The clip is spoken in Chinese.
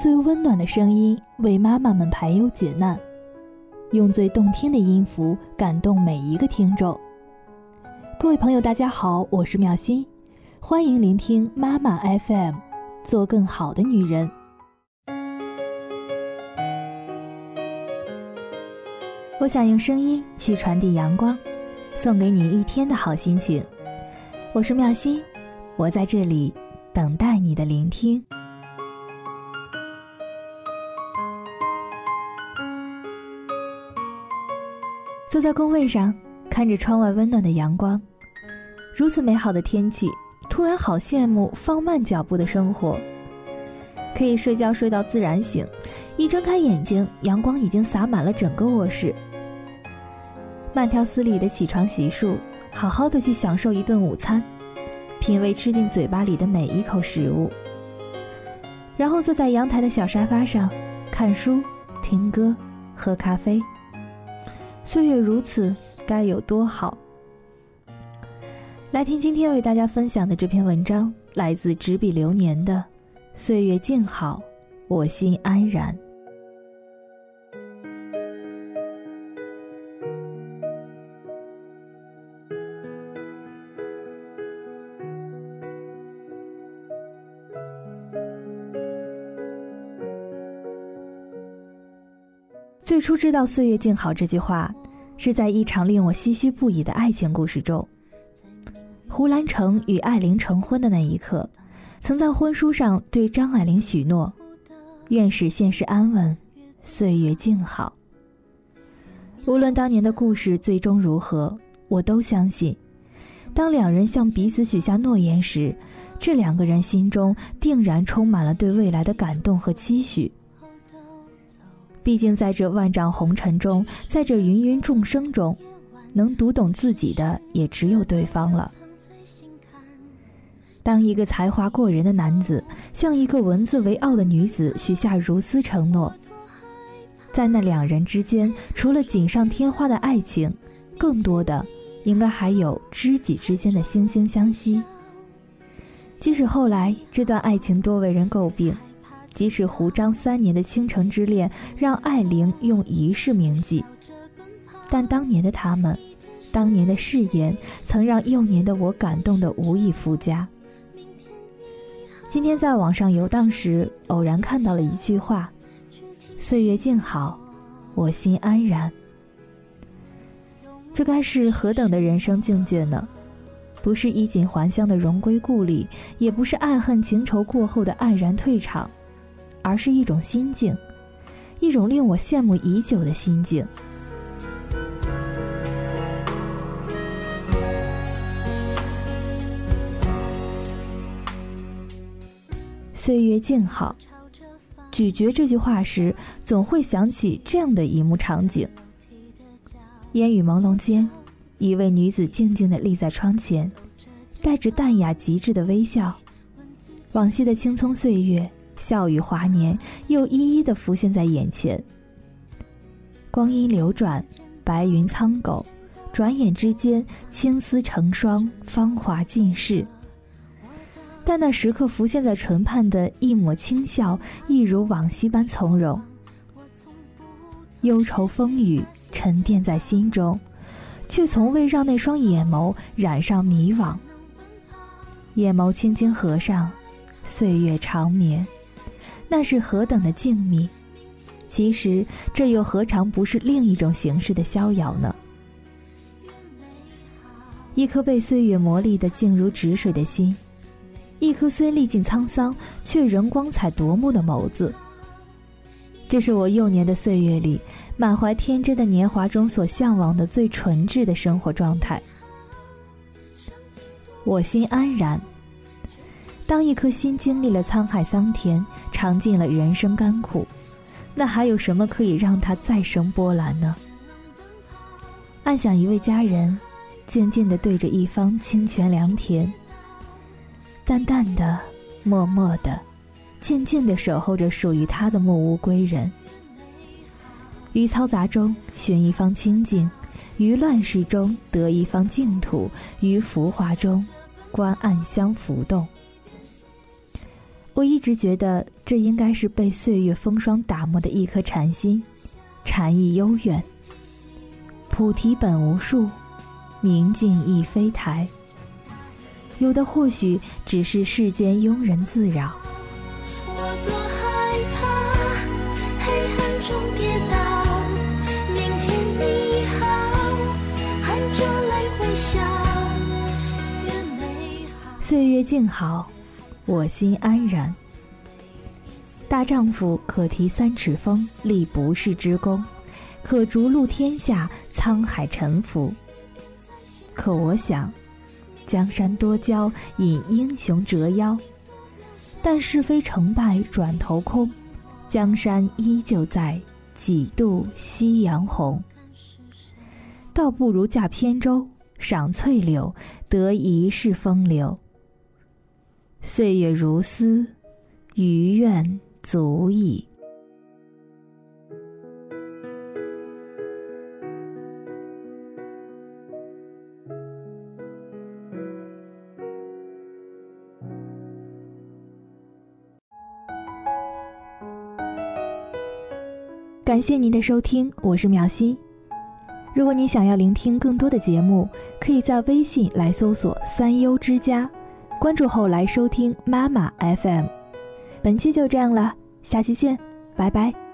最温暖的声音为妈妈们排忧解难，用最动听的音符感动每一个听众。各位朋友，大家好，我是妙心，欢迎聆听妈妈 FM，做更好的女人。我想用声音去传递阳光，送给你一天的好心情。我是妙心，我在这里等待你的聆听。坐在工位上，看着窗外温暖的阳光，如此美好的天气，突然好羡慕放慢脚步的生活。可以睡觉睡到自然醒，一睁开眼睛，阳光已经洒满了整个卧室。慢条斯理的起床洗漱，好好的去享受一顿午餐，品味吃进嘴巴里的每一口食物，然后坐在阳台的小沙发上，看书、听歌、喝咖啡。岁月如此，该有多好！来听今天为大家分享的这篇文章，来自执笔流年的《岁月静好，我心安然》。最初知道“岁月静好”这句话，是在一场令我唏嘘不已的爱情故事中。胡兰成与艾琳成婚的那一刻，曾在婚书上对张爱玲许诺：“愿使现世安稳，岁月静好。”无论当年的故事最终如何，我都相信，当两人向彼此许下诺言时，这两个人心中定然充满了对未来的感动和期许。毕竟，在这万丈红尘中，在这芸芸众生中，能读懂自己的也只有对方了。当一个才华过人的男子向一个文字为傲的女子许下如斯承诺，在那两人之间，除了锦上添花的爱情，更多的应该还有知己之间的惺惺相惜。即使后来这段爱情多为人诟病。即使胡张三年的倾城之恋让艾玲用一世铭记，但当年的他们，当年的誓言，曾让幼年的我感动的无以复加。今天在网上游荡时，偶然看到了一句话：“岁月静好，我心安然。”这该是何等的人生境界呢？不是衣锦还乡的荣归故里，也不是爱恨情仇过后的黯然退场。而是一种心境，一种令我羡慕已久的心境。岁月静好，咀嚼这句话时，总会想起这样的一幕场景：烟雨朦胧间，一位女子静静地立在窗前，带着淡雅极致的微笑。往昔的青葱岁月。笑语华年，又一一的浮现在眼前。光阴流转，白云苍狗，转眼之间，青丝成霜，芳华尽逝。但那时刻浮现在唇畔的一抹轻笑，一如往昔般从容。忧愁风雨沉淀在心中，却从未让那双眼眸染上迷惘。眼眸轻轻合上，岁月长眠。那是何等的静谧！其实这又何尝不是另一种形式的逍遥呢？一颗被岁月磨砺的静如止水的心，一颗虽历尽沧桑却仍光彩夺目的眸子，这是我幼年的岁月里满怀天真的年华中所向往的最纯挚的生活状态。我心安然。当一颗心经历了沧海桑田，尝尽了人生甘苦，那还有什么可以让他再生波澜呢？暗想一位佳人，静静地对着一方清泉良田，淡淡的、默默的、静静地守候着属于他的木屋归人。于嘈杂中寻一方清静，于乱世中得一方净土，于浮华中观暗香浮动。我一直觉得这应该是被岁月风霜打磨的一颗禅心，禅意悠远。菩提本无树，明镜亦非台。有的或许只是世间庸人自扰。岁月静好，我心安然。大丈夫可提三尺风，立不世之功；可逐鹿天下，沧海沉浮。可我想，江山多娇，引英雄折腰。但是非成败转头空，江山依旧在，几度夕阳红。倒不如驾扁舟，赏翠柳，得一世风流。岁月如斯，余愿足矣。感谢您的收听，我是苗心。如果你想要聆听更多的节目，可以在微信来搜索“三优之家”。关注后来收听妈妈 FM，本期就这样了，下期见，拜拜。